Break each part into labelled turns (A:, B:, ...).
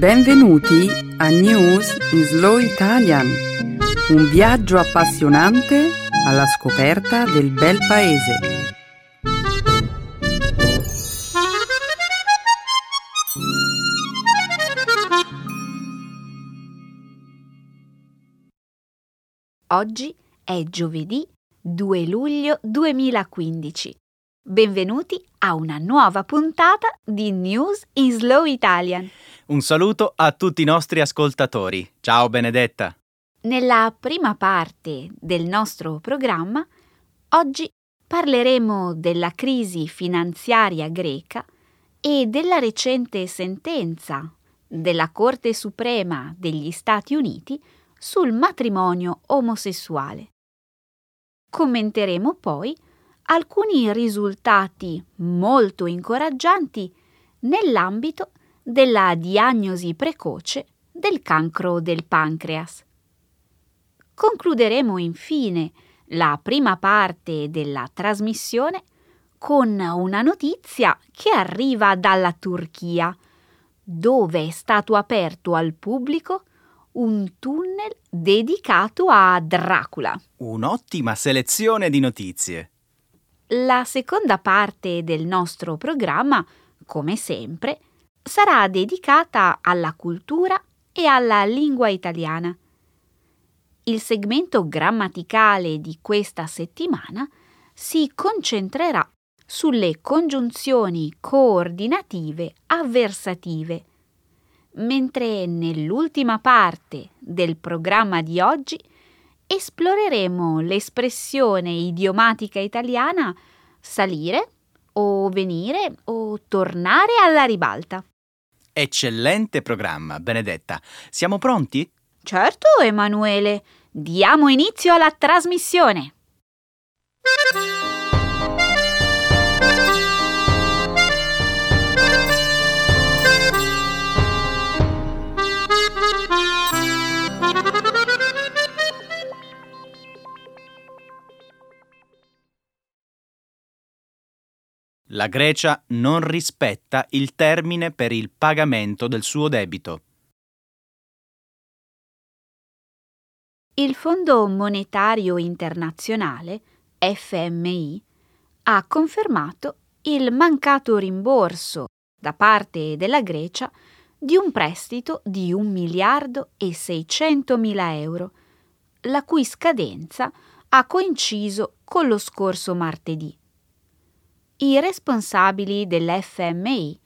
A: Benvenuti a News in Slow Italian, un viaggio appassionante alla scoperta del bel paese.
B: Oggi è giovedì 2 luglio 2015. Benvenuti a una nuova puntata di News in Slow Italian.
C: Un saluto a tutti i nostri ascoltatori. Ciao Benedetta.
B: Nella prima parte del nostro programma, oggi parleremo della crisi finanziaria greca e della recente sentenza della Corte Suprema degli Stati Uniti sul matrimonio omosessuale. Commenteremo poi alcuni risultati molto incoraggianti nell'ambito della diagnosi precoce del cancro del pancreas. Concluderemo infine la prima parte della trasmissione con una notizia che arriva dalla Turchia, dove è stato aperto al pubblico un tunnel dedicato a Dracula.
C: Un'ottima selezione di notizie.
B: La seconda parte del nostro programma, come sempre, sarà dedicata alla cultura e alla lingua italiana. Il segmento grammaticale di questa settimana si concentrerà sulle congiunzioni coordinative avversative mentre nell'ultima parte del programma di oggi esploreremo l'espressione idiomatica italiana salire o venire o tornare alla ribalta.
C: Eccellente programma, Benedetta. Siamo pronti?
B: Certo, Emanuele. Diamo inizio alla trasmissione.
C: La Grecia non rispetta il termine per il pagamento del suo debito.
B: Il Fondo Monetario Internazionale, FMI, ha confermato il mancato rimborso da parte della Grecia di un prestito di 1 miliardo e 600 mila euro, la cui scadenza ha coinciso con lo scorso martedì i responsabili dell'FMI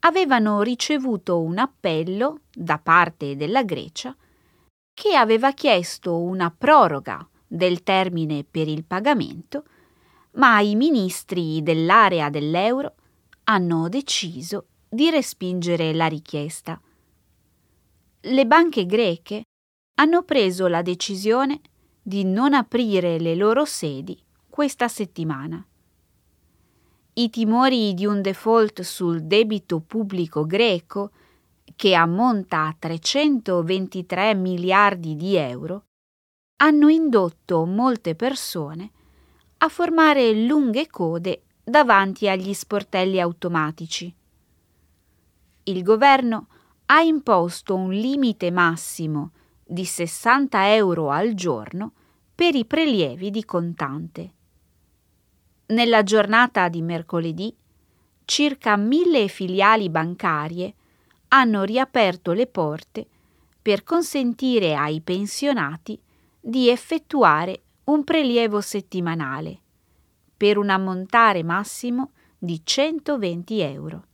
B: avevano ricevuto un appello da parte della Grecia che aveva chiesto una proroga del termine per il pagamento, ma i ministri dell'area dell'euro hanno deciso di respingere la richiesta. Le banche greche hanno preso la decisione di non aprire le loro sedi questa settimana. I timori di un default sul debito pubblico greco, che ammonta a 323 miliardi di euro, hanno indotto molte persone a formare lunghe code davanti agli sportelli automatici. Il governo ha imposto un limite massimo di 60 euro al giorno per i prelievi di contante. Nella giornata di mercoledì, circa mille filiali bancarie hanno riaperto le porte per consentire ai pensionati di effettuare un prelievo settimanale per un ammontare massimo di 120 euro.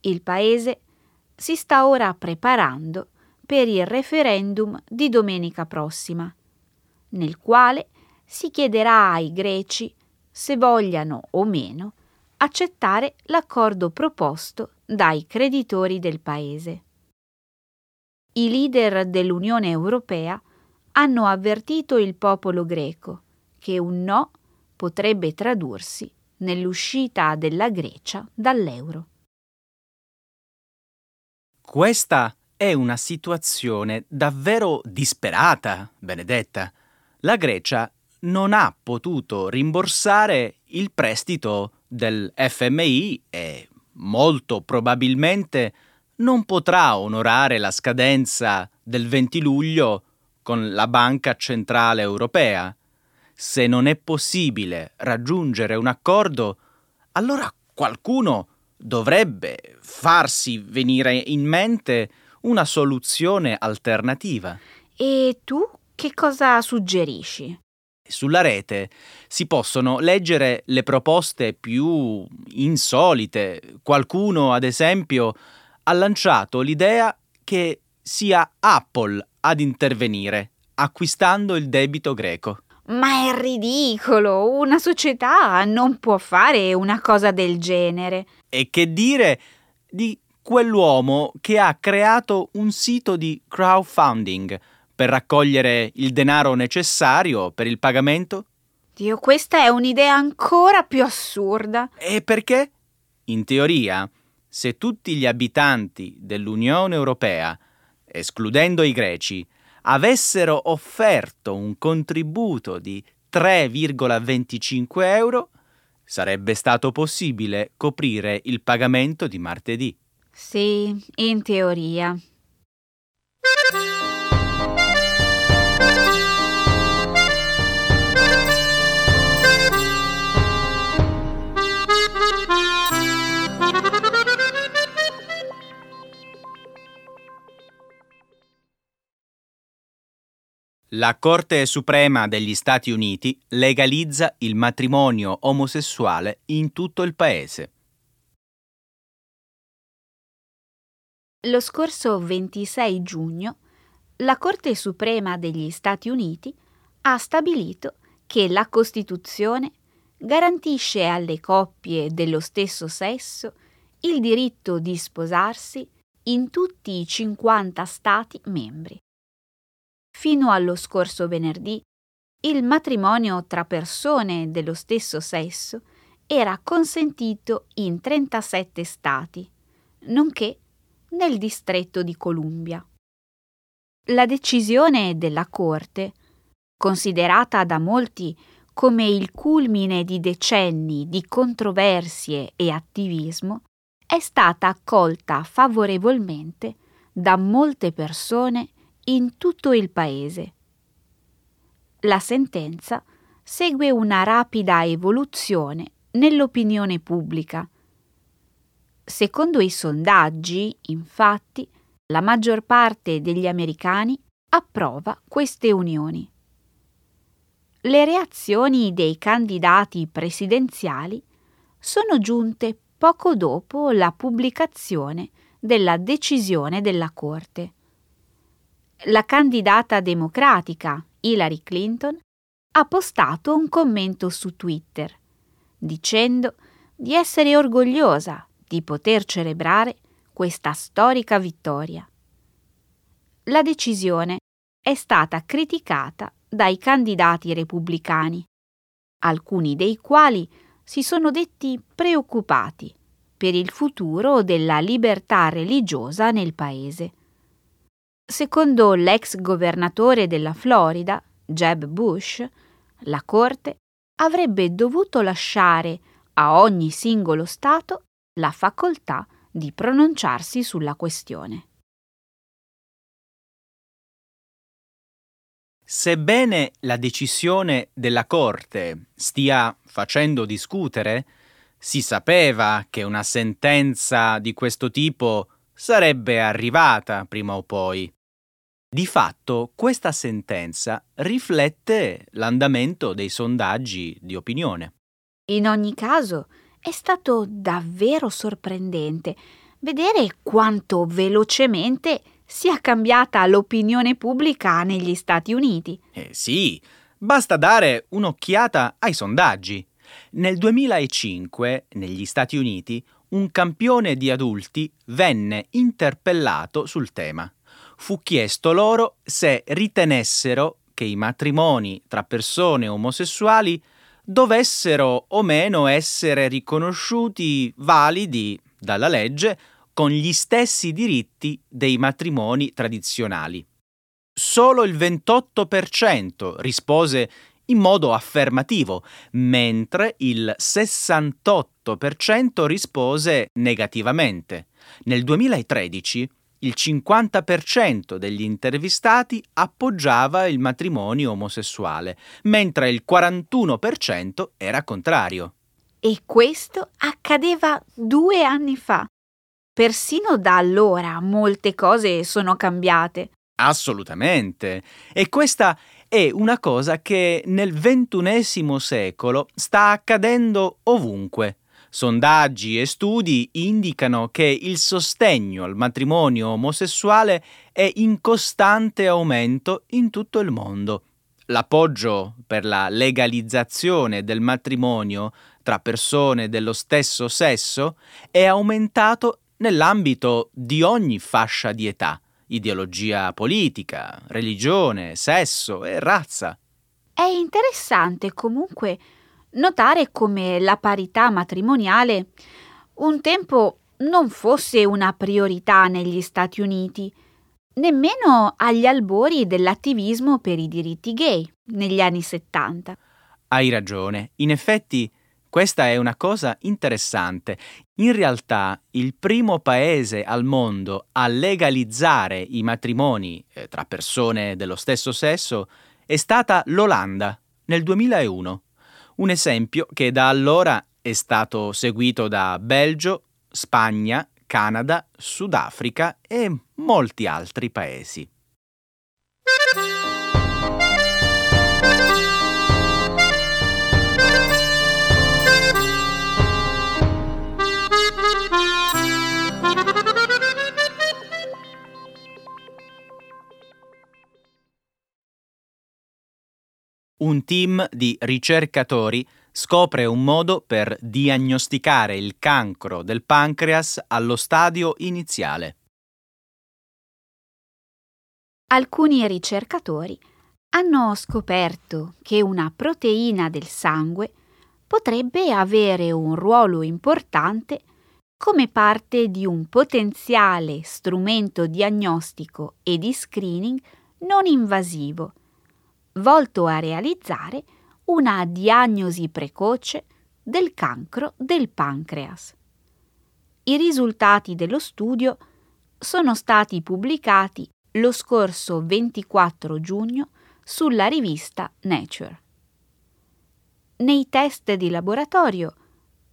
B: Il Paese si sta ora preparando per il referendum di domenica prossima, nel quale si chiederà ai greci se vogliano o meno accettare l'accordo proposto dai creditori del Paese. I leader dell'Unione Europea hanno avvertito il popolo greco che un no potrebbe tradursi nell'uscita della Grecia dall'euro.
C: Questa è una situazione davvero disperata, Benedetta. La Grecia non ha potuto rimborsare il prestito del FMI e molto probabilmente non potrà onorare la scadenza del 20 luglio con la Banca Centrale Europea. Se non è possibile raggiungere un accordo, allora qualcuno dovrebbe farsi venire in mente una soluzione alternativa.
B: E tu che cosa suggerisci?
C: Sulla rete si possono leggere le proposte più insolite. Qualcuno, ad esempio, ha lanciato l'idea che sia Apple ad intervenire, acquistando il debito greco.
B: Ma è ridicolo, una società non può fare una cosa del genere.
C: E che dire di quell'uomo che ha creato un sito di crowdfunding per raccogliere il denaro necessario per il pagamento?
B: Dio, questa è un'idea ancora più assurda.
C: E perché? In teoria, se tutti gli abitanti dell'Unione Europea, escludendo i greci, avessero offerto un contributo di 3,25 euro, sarebbe stato possibile coprire il pagamento di martedì.
B: Sì, in teoria.
C: La Corte Suprema degli Stati Uniti legalizza il matrimonio omosessuale in tutto il paese.
B: Lo scorso 26 giugno la Corte Suprema degli Stati Uniti ha stabilito che la Costituzione garantisce alle coppie dello stesso sesso il diritto di sposarsi in tutti i 50 Stati membri. Fino allo scorso venerdì, il matrimonio tra persone dello stesso sesso era consentito in 37 Stati, nonché nel distretto di Columbia. La decisione della Corte, considerata da molti come il culmine di decenni di controversie e attivismo, è stata accolta favorevolmente da molte persone in tutto il paese. La sentenza segue una rapida evoluzione nell'opinione pubblica. Secondo i sondaggi, infatti, la maggior parte degli americani approva queste unioni. Le reazioni dei candidati presidenziali sono giunte poco dopo la pubblicazione della decisione della Corte la candidata democratica Hillary Clinton ha postato un commento su Twitter dicendo di essere orgogliosa di poter celebrare questa storica vittoria. La decisione è stata criticata dai candidati repubblicani, alcuni dei quali si sono detti preoccupati per il futuro della libertà religiosa nel paese. Secondo l'ex governatore della Florida, Jeb Bush, la Corte avrebbe dovuto lasciare a ogni singolo Stato la facoltà di pronunciarsi sulla questione.
C: Sebbene la decisione della Corte stia facendo discutere, si sapeva che una sentenza di questo tipo sarebbe arrivata prima o poi. Di fatto questa sentenza riflette l'andamento dei sondaggi di opinione.
B: In ogni caso è stato davvero sorprendente vedere quanto velocemente sia cambiata l'opinione pubblica negli Stati Uniti.
C: Eh sì, basta dare un'occhiata ai sondaggi. Nel 2005, negli Stati Uniti, un campione di adulti venne interpellato sul tema fu chiesto loro se ritenessero che i matrimoni tra persone omosessuali dovessero o meno essere riconosciuti validi dalla legge con gli stessi diritti dei matrimoni tradizionali. Solo il 28% rispose in modo affermativo, mentre il 68% rispose negativamente. Nel 2013 il 50% degli intervistati appoggiava il matrimonio omosessuale, mentre il 41% era contrario.
B: E questo accadeva due anni fa. Persino da allora molte cose sono cambiate.
C: Assolutamente. E questa è una cosa che nel ventunesimo secolo sta accadendo ovunque. Sondaggi e studi indicano che il sostegno al matrimonio omosessuale è in costante aumento in tutto il mondo. L'appoggio per la legalizzazione del matrimonio tra persone dello stesso sesso è aumentato nell'ambito di ogni fascia di età, ideologia politica, religione, sesso e razza.
B: È interessante comunque notare come la parità matrimoniale un tempo non fosse una priorità negli Stati Uniti, nemmeno agli albori dell'attivismo per i diritti gay negli anni 70.
C: Hai ragione, in effetti questa è una cosa interessante. In realtà il primo paese al mondo a legalizzare i matrimoni eh, tra persone dello stesso sesso è stata l'Olanda nel 2001 un esempio che da allora è stato seguito da Belgio, Spagna, Canada, Sudafrica e molti altri paesi. Un team di ricercatori scopre un modo per diagnosticare il cancro del pancreas allo stadio iniziale.
B: Alcuni ricercatori hanno scoperto che una proteina del sangue potrebbe avere un ruolo importante come parte di un potenziale strumento diagnostico e di screening non invasivo volto a realizzare una diagnosi precoce del cancro del pancreas. I risultati dello studio sono stati pubblicati lo scorso 24 giugno sulla rivista Nature. Nei test di laboratorio,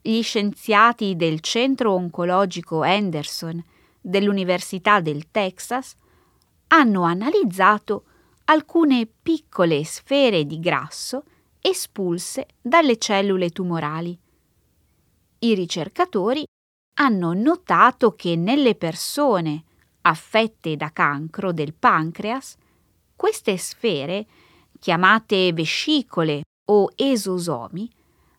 B: gli scienziati del Centro Oncologico Anderson dell'Università del Texas hanno analizzato alcune piccole sfere di grasso espulse dalle cellule tumorali. I ricercatori hanno notato che nelle persone affette da cancro del pancreas, queste sfere, chiamate vescicole o esosomi,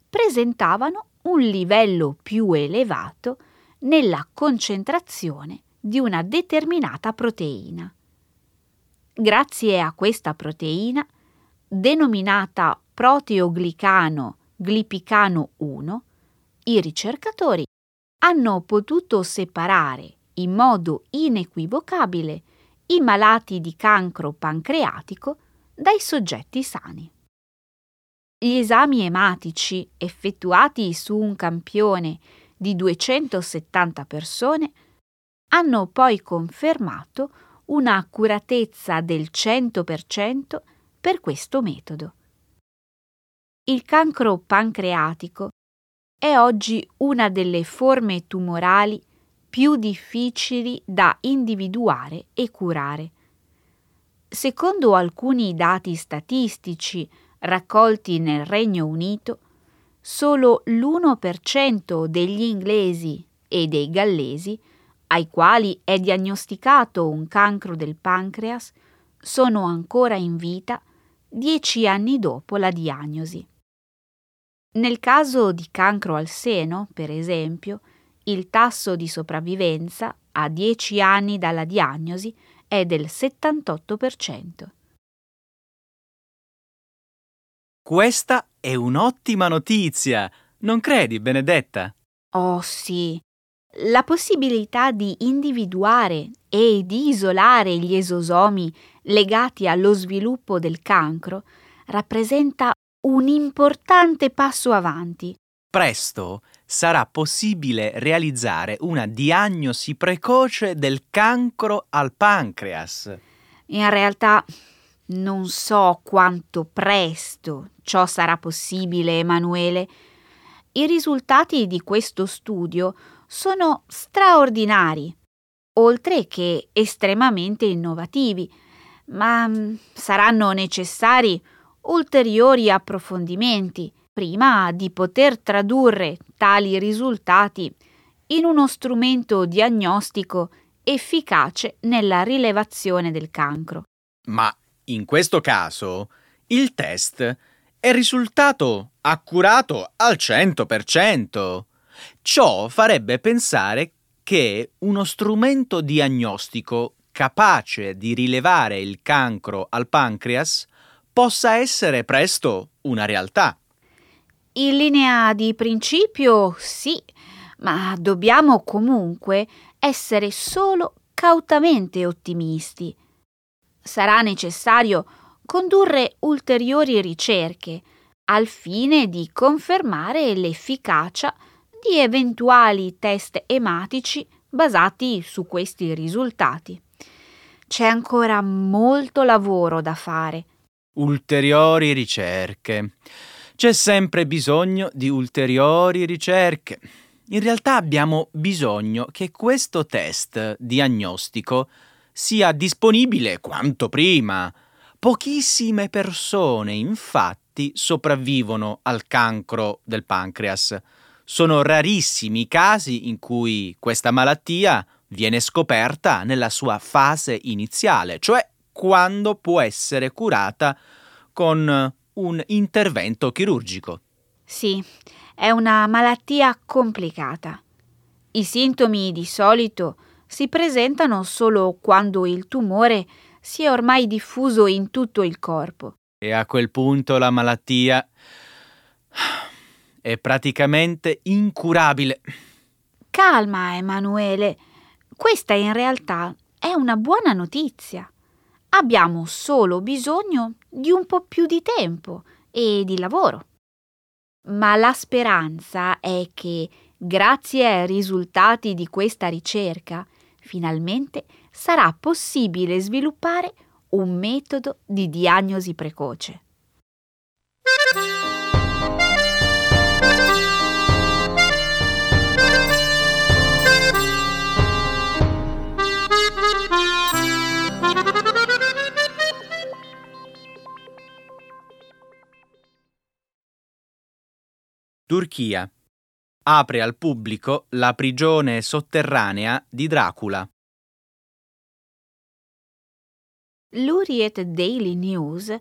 B: presentavano un livello più elevato nella concentrazione di una determinata proteina. Grazie a questa proteina, denominata proteoglicano glipicano 1, i ricercatori hanno potuto separare in modo inequivocabile i malati di cancro pancreatico dai soggetti sani. Gli esami ematici effettuati su un campione di 270 persone hanno poi confermato un'accuratezza del 100% per questo metodo. Il cancro pancreatico è oggi una delle forme tumorali più difficili da individuare e curare. Secondo alcuni dati statistici raccolti nel Regno Unito, solo l'1% degli inglesi e dei gallesi ai quali è diagnosticato un cancro del pancreas sono ancora in vita dieci anni dopo la diagnosi. Nel caso di cancro al seno, per esempio, il tasso di sopravvivenza a dieci anni dalla diagnosi è del 78%.
C: Questa è un'ottima notizia, non credi, Benedetta?
B: Oh sì, la possibilità di individuare e di isolare gli esosomi legati allo sviluppo del cancro rappresenta un importante passo avanti.
C: Presto sarà possibile realizzare una diagnosi precoce del cancro al pancreas.
B: In realtà non so quanto presto ciò sarà possibile, Emanuele. I risultati di questo studio sono straordinari, oltre che estremamente innovativi, ma mm, saranno necessari ulteriori approfondimenti prima di poter tradurre tali risultati in uno strumento diagnostico efficace nella rilevazione del cancro.
C: Ma in questo caso il test è risultato accurato al 100%. Ciò farebbe pensare che uno strumento diagnostico capace di rilevare il cancro al pancreas possa essere presto una realtà.
B: In linea di principio sì, ma dobbiamo comunque essere solo cautamente ottimisti. Sarà necessario condurre ulteriori ricerche al fine di confermare l'efficacia di eventuali test ematici basati su questi risultati. C'è ancora molto lavoro da fare.
C: Ulteriori ricerche. C'è sempre bisogno di ulteriori ricerche. In realtà abbiamo bisogno che questo test diagnostico sia disponibile quanto prima. Pochissime persone, infatti, sopravvivono al cancro del pancreas. Sono rarissimi i casi in cui questa malattia viene scoperta nella sua fase iniziale, cioè quando può essere curata con un intervento chirurgico.
B: Sì, è una malattia complicata. I sintomi di solito si presentano solo quando il tumore si è ormai diffuso in tutto il corpo.
C: E a quel punto la malattia è praticamente incurabile.
B: Calma, Emanuele. Questa in realtà è una buona notizia. Abbiamo solo bisogno di un po' più di tempo e di lavoro. Ma la speranza è che, grazie ai risultati di questa ricerca, finalmente sarà possibile sviluppare un metodo di diagnosi precoce.
C: Turchia. Apre al pubblico la prigione sotterranea di Dracula.
B: L'Uriet Daily News,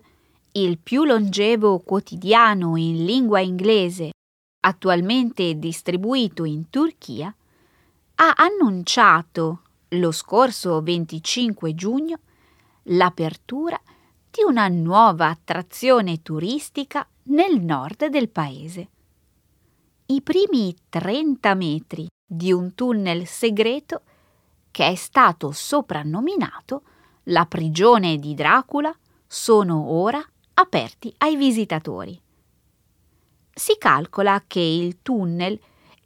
B: il più longevo quotidiano in lingua inglese attualmente distribuito in Turchia, ha annunciato lo scorso 25 giugno l'apertura di una nuova attrazione turistica nel nord del paese i primi 30 metri di un tunnel segreto che è stato soprannominato la prigione di Dracula sono ora aperti ai visitatori. Si calcola che il tunnel,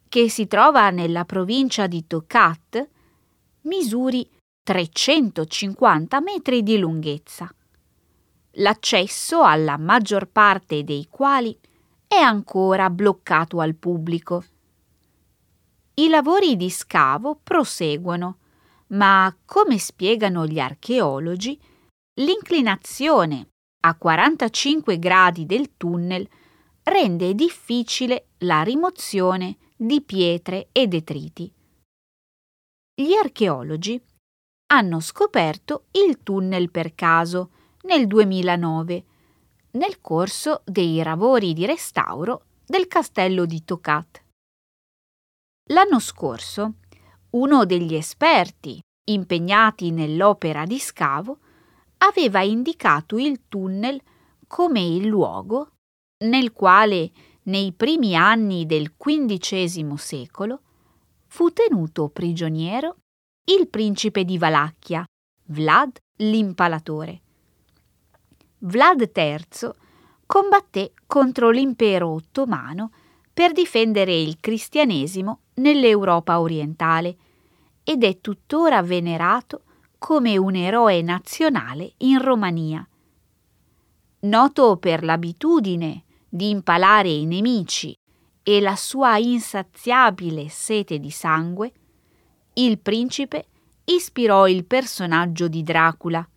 B: che si trova nella provincia di Tokat, misuri 350 metri di lunghezza, l'accesso alla maggior parte dei quali è ancora bloccato al pubblico. I lavori di scavo proseguono, ma come spiegano gli archeologi, l'inclinazione a 45 gradi del tunnel rende difficile la rimozione di pietre e detriti. Gli archeologi hanno scoperto il tunnel per caso nel 2009 nel corso dei lavori di restauro del castello di Tocat. L'anno scorso, uno degli esperti impegnati nell'opera di scavo aveva indicato il tunnel come il luogo nel quale nei primi anni del XV secolo fu tenuto prigioniero il principe di Valacchia, Vlad l'Impalatore. Vlad III combatté contro l'impero ottomano per difendere il cristianesimo nell'Europa orientale ed è tuttora venerato come un eroe nazionale in Romania. Noto per l'abitudine di impalare i nemici e la sua insaziabile sete di sangue, il principe ispirò il personaggio di Dracula,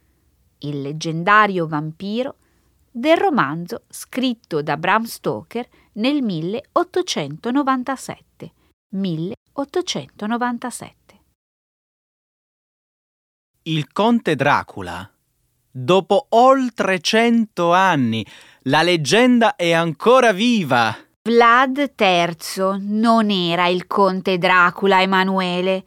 B: il leggendario vampiro del romanzo scritto da Bram Stoker nel 1897. 1897.
C: Il conte Dracula. Dopo oltre cento anni, la leggenda è ancora viva.
B: Vlad III non era il conte Dracula Emanuele.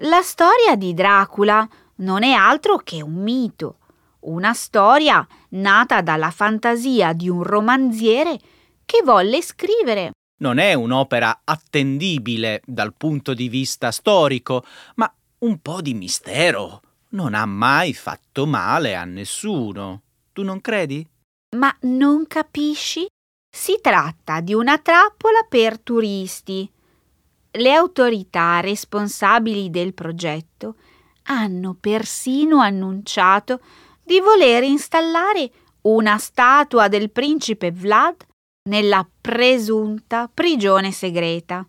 B: La storia di Dracula non è altro che un mito, una storia nata dalla fantasia di un romanziere che volle scrivere.
C: Non è un'opera attendibile dal punto di vista storico, ma un po' di mistero. Non ha mai fatto male a nessuno. Tu non credi?
B: Ma non capisci? Si tratta di una trappola per turisti. Le autorità responsabili del progetto hanno persino annunciato di voler installare una statua del principe Vlad nella presunta prigione segreta.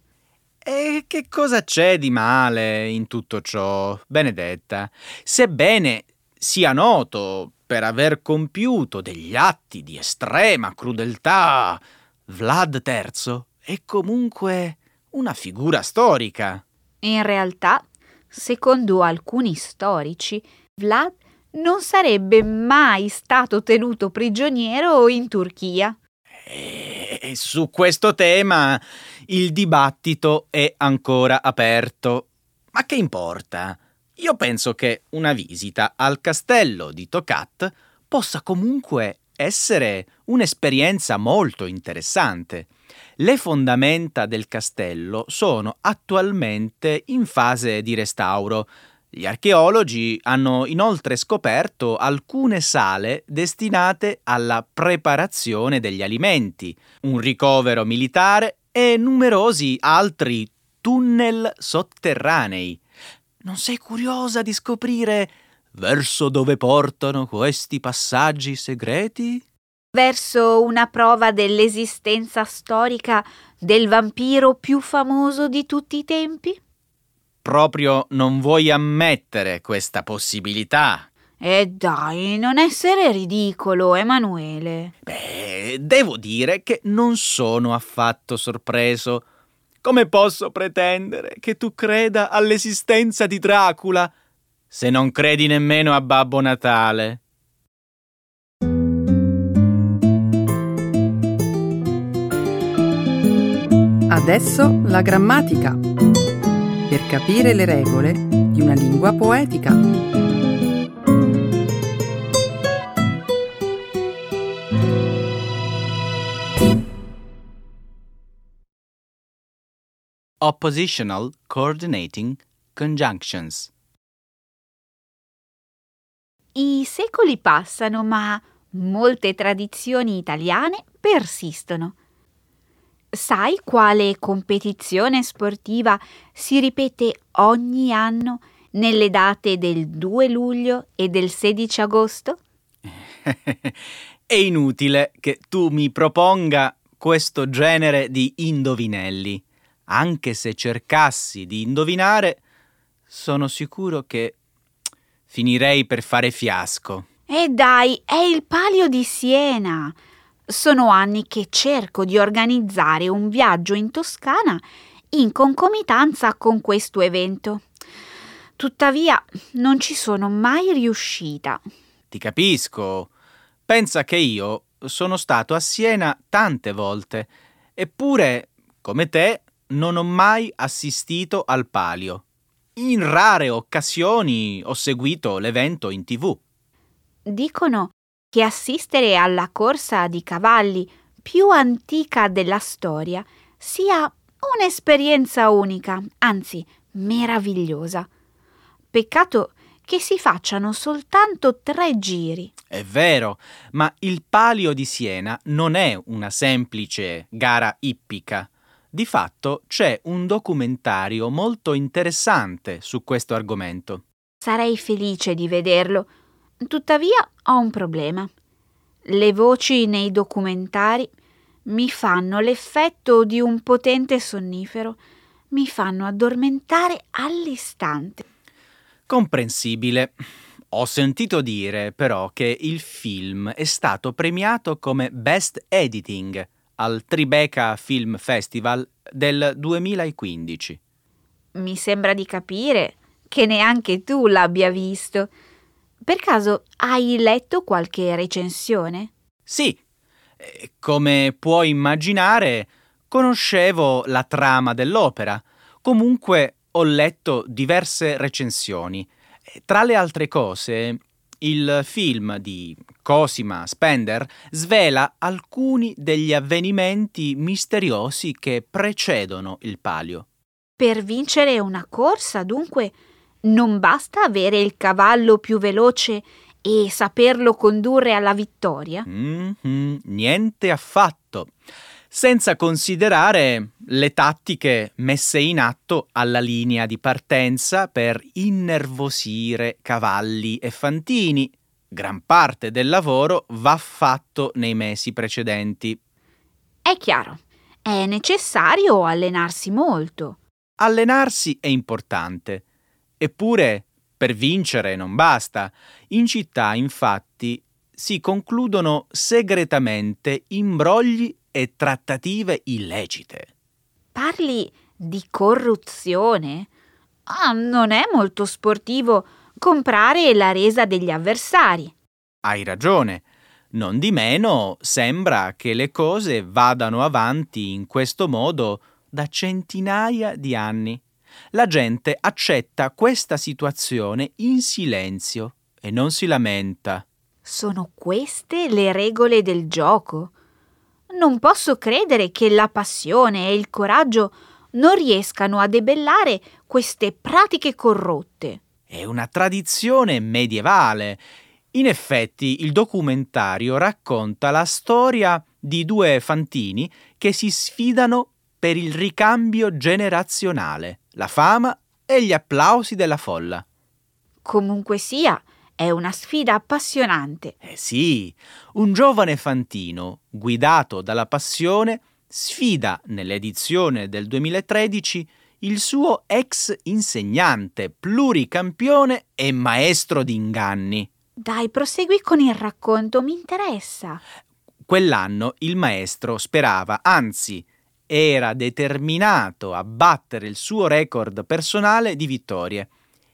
C: E che cosa c'è di male in tutto ciò, Benedetta? Sebbene sia noto per aver compiuto degli atti di estrema crudeltà, Vlad III è comunque una figura storica.
B: In realtà, secondo alcuni storici, Vlad non sarebbe mai stato tenuto prigioniero in Turchia.
C: E su questo tema il dibattito è ancora aperto. Ma che importa? Io penso che una visita al castello di Tokat possa comunque essere un'esperienza molto interessante. Le fondamenta del castello sono attualmente in fase di restauro. Gli archeologi hanno inoltre scoperto alcune sale destinate alla preparazione degli alimenti, un ricovero militare e numerosi altri tunnel sotterranei. Non sei curiosa di scoprire verso dove portano questi passaggi segreti?
B: verso una prova dell'esistenza storica del vampiro più famoso di tutti i tempi?
C: Proprio non vuoi ammettere questa possibilità.
B: E dai, non essere ridicolo, Emanuele.
C: Beh, devo dire che non sono affatto sorpreso. Come posso pretendere che tu creda all'esistenza di Dracula se non credi nemmeno a Babbo Natale?
A: Adesso la grammatica. Per capire le regole di una lingua poetica.
C: Oppositional Coordinating Conjunctions.
B: I secoli passano, ma molte tradizioni italiane persistono. Sai quale competizione sportiva si ripete ogni anno nelle date del 2 luglio e del 16 agosto?
C: È inutile che tu mi proponga questo genere di indovinelli. Anche se cercassi di indovinare, sono sicuro che finirei per fare fiasco.
B: E dai, è il palio di Siena. Sono anni che cerco di organizzare un viaggio in Toscana in concomitanza con questo evento. Tuttavia non ci sono mai riuscita.
C: Ti capisco. Pensa che io sono stato a Siena tante volte, eppure, come te, non ho mai assistito al palio. In rare occasioni ho seguito l'evento in tv.
B: Dicono che assistere alla corsa di cavalli più antica della storia sia un'esperienza unica, anzi meravigliosa. Peccato che si facciano soltanto tre giri.
C: È vero, ma il Palio di Siena non è una semplice gara ippica. Di fatto c'è un documentario molto interessante su questo argomento.
B: Sarei felice di vederlo. Tuttavia ho un problema. Le voci nei documentari mi fanno l'effetto di un potente sonnifero, mi fanno addormentare all'istante.
C: Comprensibile. Ho sentito dire però che il film è stato premiato come Best Editing al Tribeca Film Festival del 2015.
B: Mi sembra di capire che neanche tu l'abbia visto. Per caso hai letto qualche recensione?
C: Sì, come puoi immaginare, conoscevo la trama dell'opera. Comunque ho letto diverse recensioni. Tra le altre cose, il film di Cosima Spender svela alcuni degli avvenimenti misteriosi che precedono il palio.
B: Per vincere una corsa, dunque, non basta avere il cavallo più veloce e saperlo condurre alla vittoria?
C: Mm-hmm, niente affatto. Senza considerare le tattiche messe in atto alla linea di partenza per innervosire cavalli e fantini. Gran parte del lavoro va fatto nei mesi precedenti.
B: È chiaro, è necessario allenarsi molto.
C: Allenarsi è importante, eppure per vincere non basta. In città, infatti, si concludono segretamente imbrogli e trattative illecite.
B: Parli di corruzione? Ah, non è molto sportivo comprare la resa degli avversari.
C: Hai ragione. Non di meno sembra che le cose vadano avanti in questo modo da centinaia di anni. La gente accetta questa situazione in silenzio e non si lamenta.
B: Sono queste le regole del gioco? Non posso credere che la passione e il coraggio non riescano a debellare queste pratiche corrotte.
C: È una tradizione medievale. In effetti il documentario racconta la storia di due fantini che si sfidano per il ricambio generazionale, la fama e gli applausi della folla.
B: Comunque sia, è una sfida appassionante.
C: Eh sì, un giovane fantino, guidato dalla passione, sfida nell'edizione del 2013 il suo ex insegnante, pluricampione e maestro di inganni.
B: Dai, prosegui con il racconto, mi interessa.
C: Quell'anno il maestro sperava, anzi era determinato a battere il suo record personale di vittorie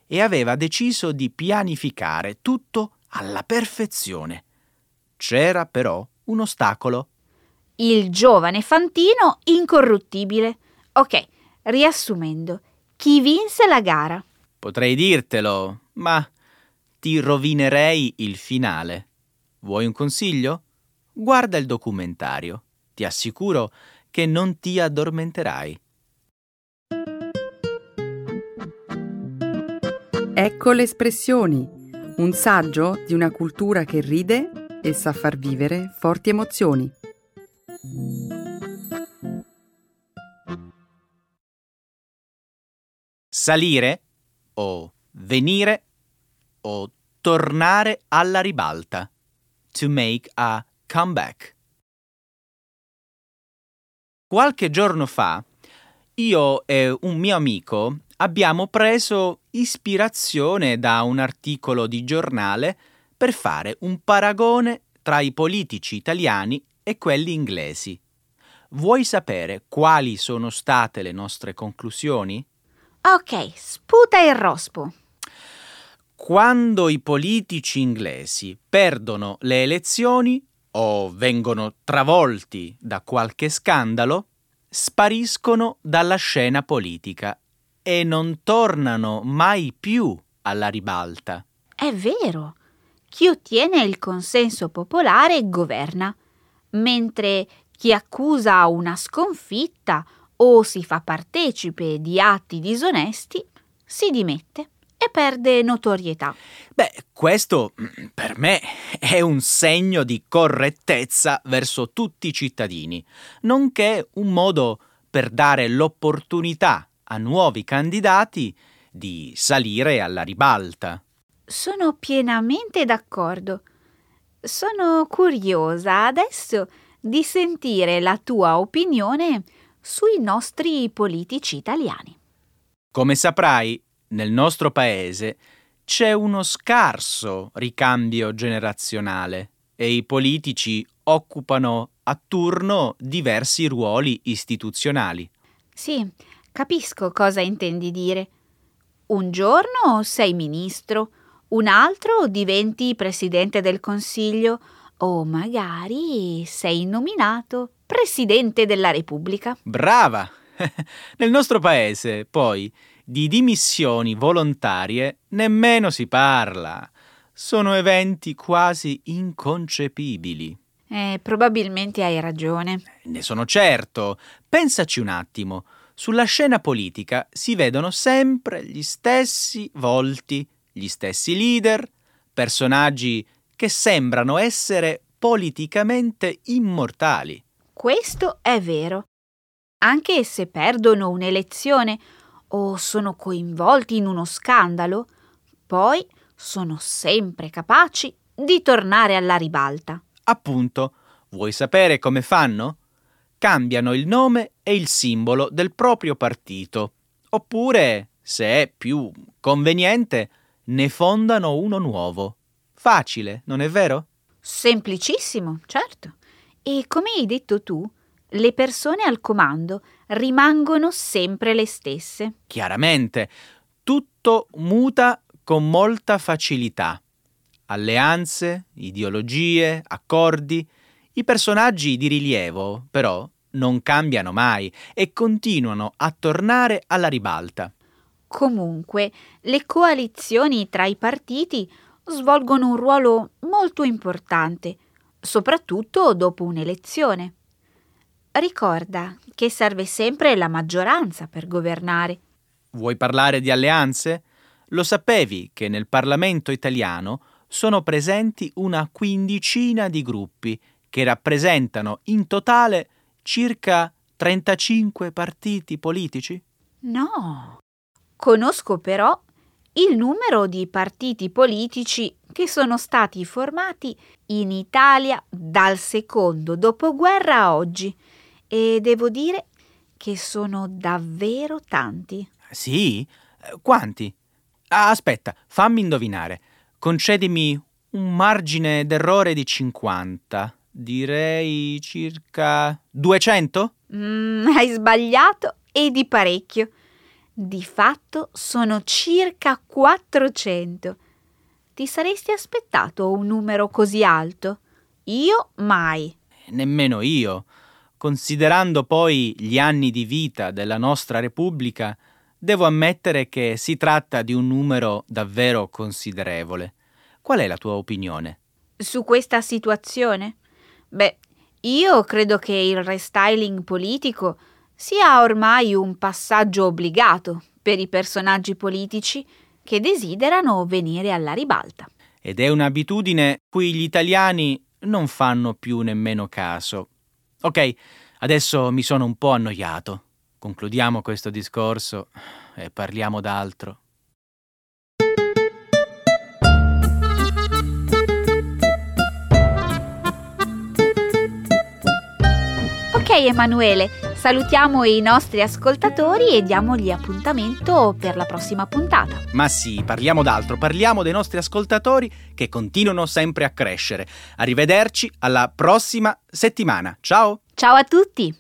C: e aveva deciso di pianificare tutto alla perfezione. C'era però un ostacolo.
B: Il giovane Fantino incorruttibile. Ok, riassumendo, chi vinse la gara?
C: Potrei dirtelo, ma ti rovinerei il finale. Vuoi un consiglio? Guarda il documentario. Ti assicuro che non ti addormenterai.
A: Ecco le espressioni, un saggio di una cultura che ride e sa far vivere forti emozioni.
C: Salire o venire o tornare alla ribalta. To make a comeback. Qualche giorno fa io e un mio amico abbiamo preso ispirazione da un articolo di giornale per fare un paragone tra i politici italiani e quelli inglesi. Vuoi sapere quali sono state le nostre conclusioni?
B: Ok, sputa il rospo.
C: Quando i politici inglesi perdono le elezioni, o vengono travolti da qualche scandalo, spariscono dalla scena politica e non tornano mai più alla ribalta.
B: È vero. Chi ottiene il consenso popolare governa, mentre chi accusa una sconfitta o si fa partecipe di atti disonesti si dimette. E perde notorietà.
C: Beh, questo mm, per me è un segno di correttezza verso tutti i cittadini, nonché un modo per dare l'opportunità a nuovi candidati di salire alla ribalta.
B: Sono pienamente d'accordo. Sono curiosa adesso di sentire la tua opinione sui nostri politici italiani.
C: Come saprai, nel nostro paese c'è uno scarso ricambio generazionale e i politici occupano a turno diversi ruoli istituzionali.
B: Sì, capisco cosa intendi dire. Un giorno sei ministro, un altro diventi presidente del Consiglio o magari sei nominato presidente della Repubblica.
C: Brava! Nel nostro paese, poi, di dimissioni volontarie nemmeno si parla. Sono eventi quasi inconcepibili.
B: Eh, probabilmente hai ragione.
C: Ne sono certo. Pensaci un attimo. Sulla scena politica si vedono sempre gli stessi volti, gli stessi leader, personaggi che sembrano essere politicamente immortali.
B: Questo è vero. Anche se perdono un'elezione o sono coinvolti in uno scandalo, poi sono sempre capaci di tornare alla ribalta.
C: Appunto, vuoi sapere come fanno? Cambiano il nome e il simbolo del proprio partito, oppure, se è più conveniente, ne fondano uno nuovo. Facile, non è vero?
B: Semplicissimo, certo. E come hai detto tu, le persone al comando rimangono sempre le stesse.
C: Chiaramente, tutto muta con molta facilità. Alleanze, ideologie, accordi. I personaggi di rilievo, però, non cambiano mai e continuano a tornare alla ribalta.
B: Comunque, le coalizioni tra i partiti svolgono un ruolo molto importante, soprattutto dopo un'elezione. Ricorda che serve sempre la maggioranza per governare.
C: Vuoi parlare di alleanze? Lo sapevi che nel Parlamento italiano sono presenti una quindicina di gruppi che rappresentano in totale circa 35 partiti politici?
B: No. Conosco però il numero di partiti politici che sono stati formati in Italia dal secondo dopoguerra a oggi e devo dire che sono davvero tanti.
C: Sì? Quanti? Ah, aspetta, fammi indovinare. Concedimi un margine d'errore di 50. Direi circa 200?
B: Mm, hai sbagliato e di parecchio. Di fatto sono circa 400. Ti saresti aspettato un numero così alto? Io mai.
C: Nemmeno io. Considerando poi gli anni di vita della nostra Repubblica, devo ammettere che si tratta di un numero davvero considerevole. Qual è la tua opinione?
B: Su questa situazione? Beh, io credo che il restyling politico sia ormai un passaggio obbligato per i personaggi politici che desiderano venire alla ribalta.
C: Ed è un'abitudine cui gli italiani non fanno più nemmeno caso. Ok, adesso mi sono un po' annoiato. Concludiamo questo discorso e parliamo d'altro.
B: Ok Emanuele, salutiamo i nostri ascoltatori e diamogli appuntamento per la prossima puntata.
C: Ma sì, parliamo d'altro, parliamo dei nostri ascoltatori che continuano sempre a crescere. Arrivederci alla prossima settimana. Ciao!
B: Ciao a tutti!